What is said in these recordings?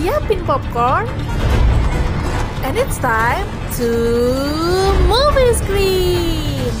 siapin popcorn, and it's time to movie screen.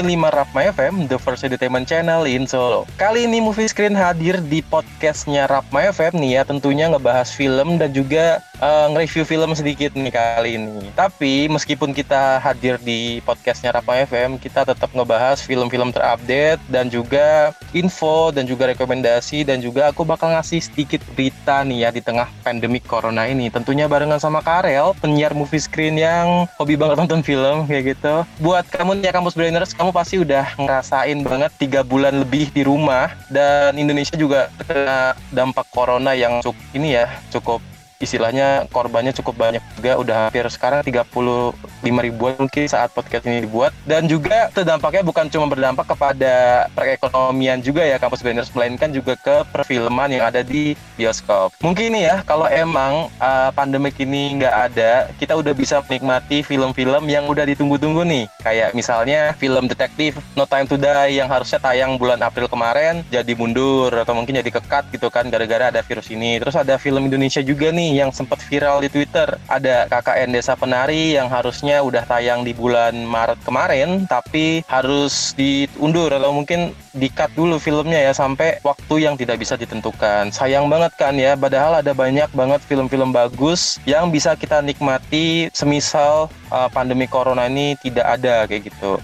lima Rapma FM, the first entertainment channel in Solo. Kali ini Movie Screen hadir di podcastnya Rapma FM nih ya, tentunya ngebahas film dan juga uh, nge-review film sedikit nih kali ini. Tapi meskipun kita hadir di podcastnya Rapa FM, kita tetap ngebahas film-film terupdate dan juga info dan juga rekomendasi dan juga aku bakal ngasih sedikit berita nih ya di tengah pandemik corona ini. Tentunya barengan sama Karel, penyiar movie screen yang hobi banget nonton film kayak gitu. Buat kamu nih ya kampus brainers, kamu pasti udah ngerasain banget tiga bulan lebih di rumah dan Indonesia juga terkena dampak corona yang cukup ini ya cukup istilahnya korbannya cukup banyak juga udah hampir sekarang 35 ribuan mungkin saat podcast ini dibuat. Dan juga terdampaknya bukan cuma berdampak kepada perekonomian juga ya kampus Blenders melainkan juga ke perfilman yang ada di bioskop. Mungkin nih ya kalau emang uh, pandemik ini nggak ada kita udah bisa menikmati film-film yang udah ditunggu-tunggu nih. Kayak misalnya film detektif No Time to Die yang harusnya tayang bulan April kemarin jadi mundur atau mungkin jadi kekat gitu kan gara-gara ada virus ini. Terus ada film Indonesia juga nih yang sempat viral di Twitter. Ada KKN Desa Penari yang harusnya udah tayang di bulan Maret kemarin, tapi harus diundur atau mungkin di-cut dulu filmnya ya sampai waktu yang tidak bisa ditentukan. Sayang banget kan ya, padahal ada banyak banget film-film bagus yang bisa kita nikmati semisal uh, pandemi corona ini tidak ada kayak gitu.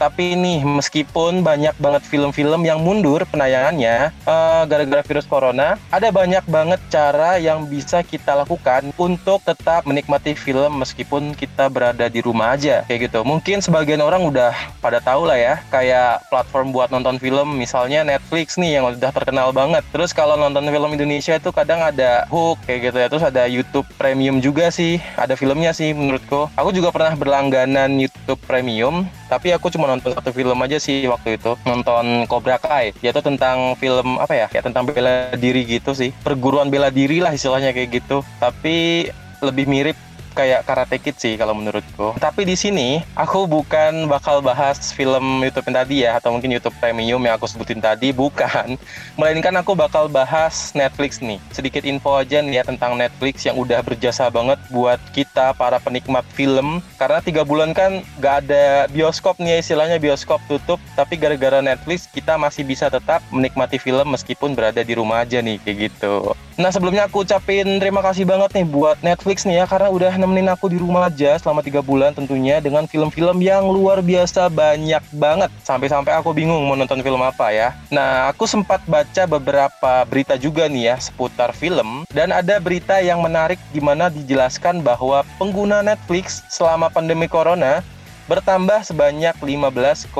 Tapi ini meskipun banyak banget film-film yang mundur penayangannya uh, gara-gara virus corona, ada banyak banget cara yang bisa kita lakukan untuk tetap menikmati film meskipun kita berada di rumah aja kayak gitu. Mungkin sebagian orang udah pada tahu lah ya, kayak platform buat nonton film misalnya Netflix nih yang udah terkenal banget. Terus kalau nonton film Indonesia itu kadang ada hook kayak gitu ya. Terus ada YouTube Premium juga sih, ada filmnya sih menurutku. Aku juga pernah berlangganan YouTube Premium, tapi aku cuma nonton satu film aja sih waktu itu nonton Cobra Kai. Yaitu tentang film apa ya kayak tentang bela diri gitu sih. Perguruan bela diri lah istilahnya kayak gitu. Tapi lebih mirip kayak Karate Kid sih kalau menurutku. Tapi di sini aku bukan bakal bahas film YouTube yang tadi ya atau mungkin YouTube Premium yang aku sebutin tadi bukan, melainkan aku bakal bahas Netflix nih. Sedikit info aja nih ya tentang Netflix yang udah berjasa banget buat kita para penikmat film karena tiga bulan kan gak ada bioskop nih ya, istilahnya bioskop tutup tapi gara-gara Netflix kita masih bisa tetap menikmati film meskipun berada di rumah aja nih kayak gitu. Nah sebelumnya aku ucapin terima kasih banget nih buat Netflix nih ya karena udah nemenin aku di rumah aja selama tiga bulan tentunya dengan film-film yang luar biasa banyak banget sampai-sampai aku bingung mau nonton film apa ya. Nah aku sempat baca beberapa berita juga nih ya seputar film dan ada berita yang menarik di mana dijelaskan bahwa pengguna Netflix selama pandemi corona bertambah sebanyak 15,8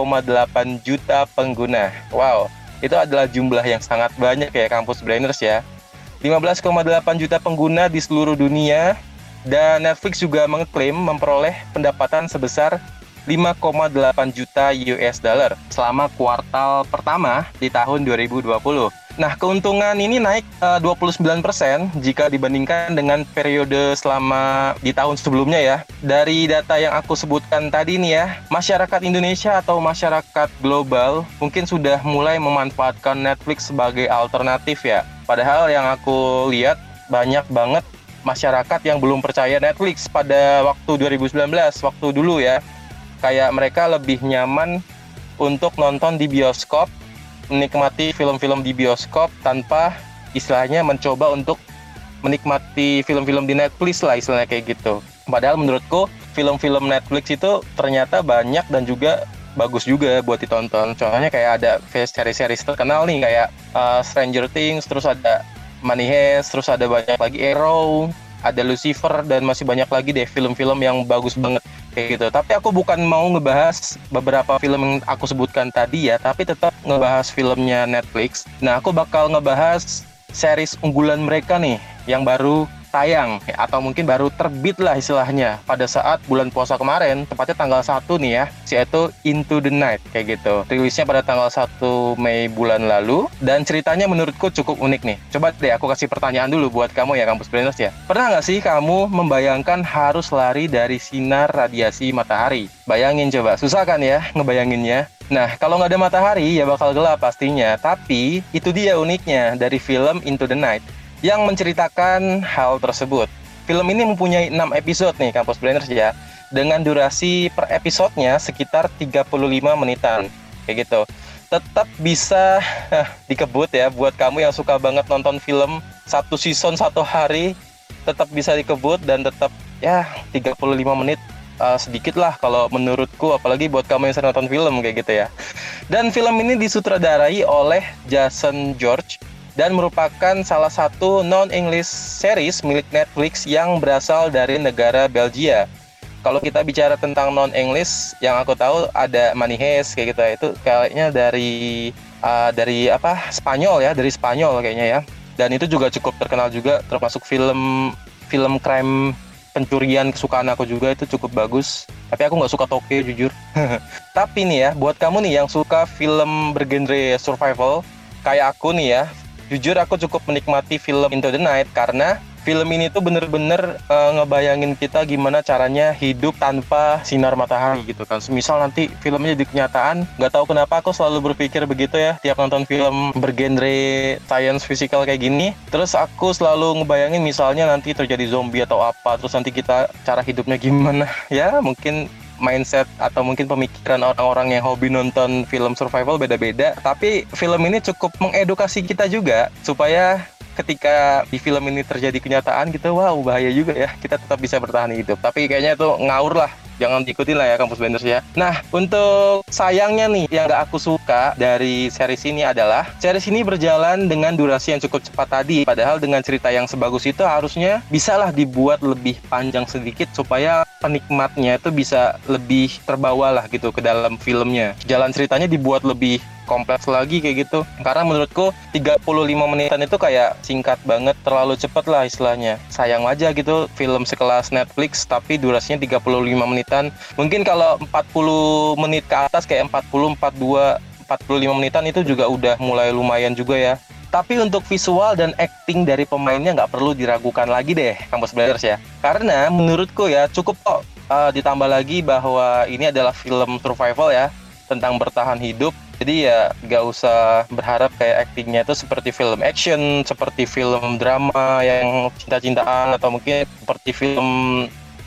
juta pengguna. Wow, itu adalah jumlah yang sangat banyak ya kampus brainers ya. 15,8 juta pengguna di seluruh dunia dan Netflix juga mengklaim memperoleh pendapatan sebesar 5,8 juta US dollar selama kuartal pertama di tahun 2020. Nah, keuntungan ini naik uh, 29% jika dibandingkan dengan periode selama di tahun sebelumnya ya. Dari data yang aku sebutkan tadi nih ya, masyarakat Indonesia atau masyarakat global mungkin sudah mulai memanfaatkan Netflix sebagai alternatif ya Padahal yang aku lihat banyak banget masyarakat yang belum percaya Netflix pada waktu 2019, waktu dulu ya. Kayak mereka lebih nyaman untuk nonton di bioskop, menikmati film-film di bioskop tanpa istilahnya mencoba untuk menikmati film-film di Netflix lah istilahnya kayak gitu. Padahal menurutku film-film Netflix itu ternyata banyak dan juga bagus juga buat ditonton. Contohnya kayak ada seri-seri terkenal nih kayak uh, Stranger Things, terus ada Money Heist, terus ada banyak lagi Arrow, ada Lucifer dan masih banyak lagi deh film-film yang bagus banget kayak gitu. Tapi aku bukan mau ngebahas beberapa film yang aku sebutkan tadi ya, tapi tetap ngebahas filmnya Netflix. Nah, aku bakal ngebahas series unggulan mereka nih yang baru tayang atau mungkin baru terbit lah istilahnya pada saat bulan puasa kemarin tepatnya tanggal 1 nih ya yaitu Into the Night kayak gitu. Rilisnya pada tanggal 1 Mei bulan lalu dan ceritanya menurutku cukup unik nih. Coba deh aku kasih pertanyaan dulu buat kamu ya kampus Brainers ya. Pernah nggak sih kamu membayangkan harus lari dari sinar radiasi matahari? Bayangin coba susah kan ya ngebayanginnya? Nah, kalau nggak ada matahari ya bakal gelap pastinya. Tapi itu dia uniknya dari film Into the Night yang menceritakan hal tersebut. Film ini mempunyai 6 episode nih Kampus Blenders ya, dengan durasi per episodenya sekitar 35 menitan, kayak gitu. Tetap bisa dikebut ya buat kamu yang suka banget nonton film satu season satu hari, tetap bisa dikebut dan tetap ya 35 menit uh, sedikit lah kalau menurutku apalagi buat kamu yang sering nonton film kayak gitu ya. Dan film ini disutradarai oleh Jason George dan merupakan salah satu non-English series milik Netflix yang berasal dari negara Belgia. Kalau kita bicara tentang non-English, yang aku tahu ada Money Heist kayak gitu. Itu kayaknya dari uh, dari apa? Spanyol ya, dari Spanyol kayaknya ya. Dan itu juga cukup terkenal juga termasuk film film crime pencurian kesukaan aku juga itu cukup bagus. Tapi aku nggak suka Tokyo jujur. Tapi nih ya, buat kamu nih yang suka film bergenre survival, kayak aku nih ya, jujur aku cukup menikmati film Into the Night karena film ini tuh bener-bener uh, ngebayangin kita gimana caranya hidup tanpa sinar matahari gitu kan. Misal nanti filmnya jadi kenyataan, nggak tahu kenapa aku selalu berpikir begitu ya tiap nonton film bergenre science physical kayak gini. Terus aku selalu ngebayangin misalnya nanti terjadi zombie atau apa, terus nanti kita cara hidupnya gimana. Ya mungkin mindset atau mungkin pemikiran orang-orang yang hobi nonton film survival beda-beda. Tapi film ini cukup mengedukasi kita juga supaya ketika di film ini terjadi kenyataan gitu, wow bahaya juga ya. Kita tetap bisa bertahan hidup. Tapi kayaknya itu ngawur lah jangan diikutin lah ya kampus Blenders ya. Nah, untuk sayangnya nih yang gak aku suka dari series ini adalah series ini berjalan dengan durasi yang cukup cepat tadi. Padahal dengan cerita yang sebagus itu harusnya bisalah dibuat lebih panjang sedikit supaya penikmatnya itu bisa lebih terbawa lah gitu ke dalam filmnya. Jalan ceritanya dibuat lebih kompleks lagi kayak gitu karena menurutku 35 menitan itu kayak singkat banget terlalu cepat lah istilahnya sayang aja gitu film sekelas Netflix tapi durasinya 35 menitan mungkin kalau 40 menit ke atas kayak 40 42 45 menitan itu juga udah mulai lumayan juga ya tapi untuk visual dan acting dari pemainnya nggak perlu diragukan lagi deh, Kampus Brothers ya. Karena menurutku ya cukup kok uh, ditambah lagi bahwa ini adalah film survival ya tentang bertahan hidup. Jadi ya nggak usah berharap kayak actingnya itu seperti film action, seperti film drama yang cinta-cintaan atau mungkin seperti film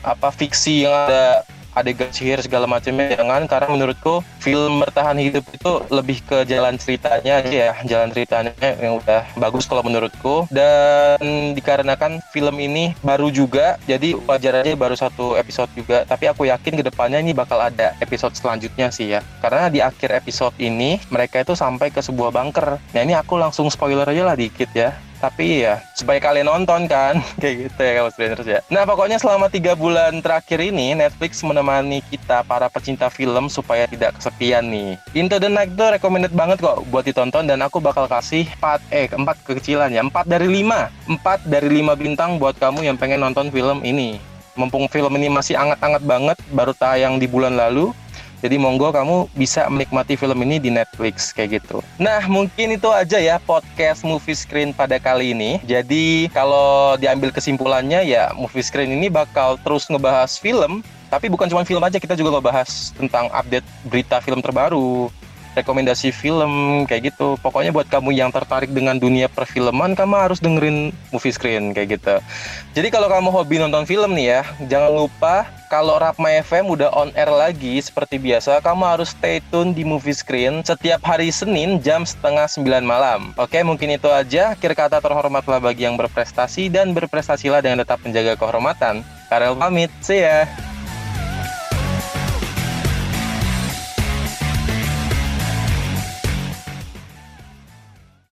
apa fiksi yang ada adegan sihir segala macamnya jangan. Karena menurutku film bertahan hidup itu lebih ke jalan ceritanya aja ya. Jalan ceritanya yang udah bagus kalau menurutku. Dan dikarenakan film ini baru juga jadi wajar aja baru satu episode juga. Tapi aku yakin ke depannya ini bakal ada episode selanjutnya sih ya. Karena di akhir episode ini mereka itu sampai ke sebuah bunker. Nah ini aku langsung spoiler aja lah dikit ya tapi ya supaya kalian nonton kan kayak gitu ya kalau Brainers ya. Nah pokoknya selama tiga bulan terakhir ini Netflix menemani kita para pecinta film supaya tidak kesepian nih. Into the Night tuh recommended banget kok buat ditonton dan aku bakal kasih 4 eh 4 kekecilan ya 4 dari 5 4 dari 5 bintang buat kamu yang pengen nonton film ini. Mumpung film ini masih anget-anget banget baru tayang di bulan lalu jadi monggo kamu bisa menikmati film ini di Netflix kayak gitu. Nah, mungkin itu aja ya podcast Movie Screen pada kali ini. Jadi kalau diambil kesimpulannya ya Movie Screen ini bakal terus ngebahas film, tapi bukan cuma film aja, kita juga ngebahas tentang update berita film terbaru, rekomendasi film kayak gitu. Pokoknya buat kamu yang tertarik dengan dunia perfilman, kamu harus dengerin movie screen kayak gitu. Jadi kalau kamu hobi nonton film nih ya, jangan lupa kalau Rapma FM udah on air lagi seperti biasa, kamu harus stay tune di movie screen setiap hari Senin jam setengah sembilan malam. Oke, mungkin itu aja. Akhir kata terhormatlah bagi yang berprestasi dan berprestasilah dengan tetap menjaga kehormatan. Karel pamit, see ya.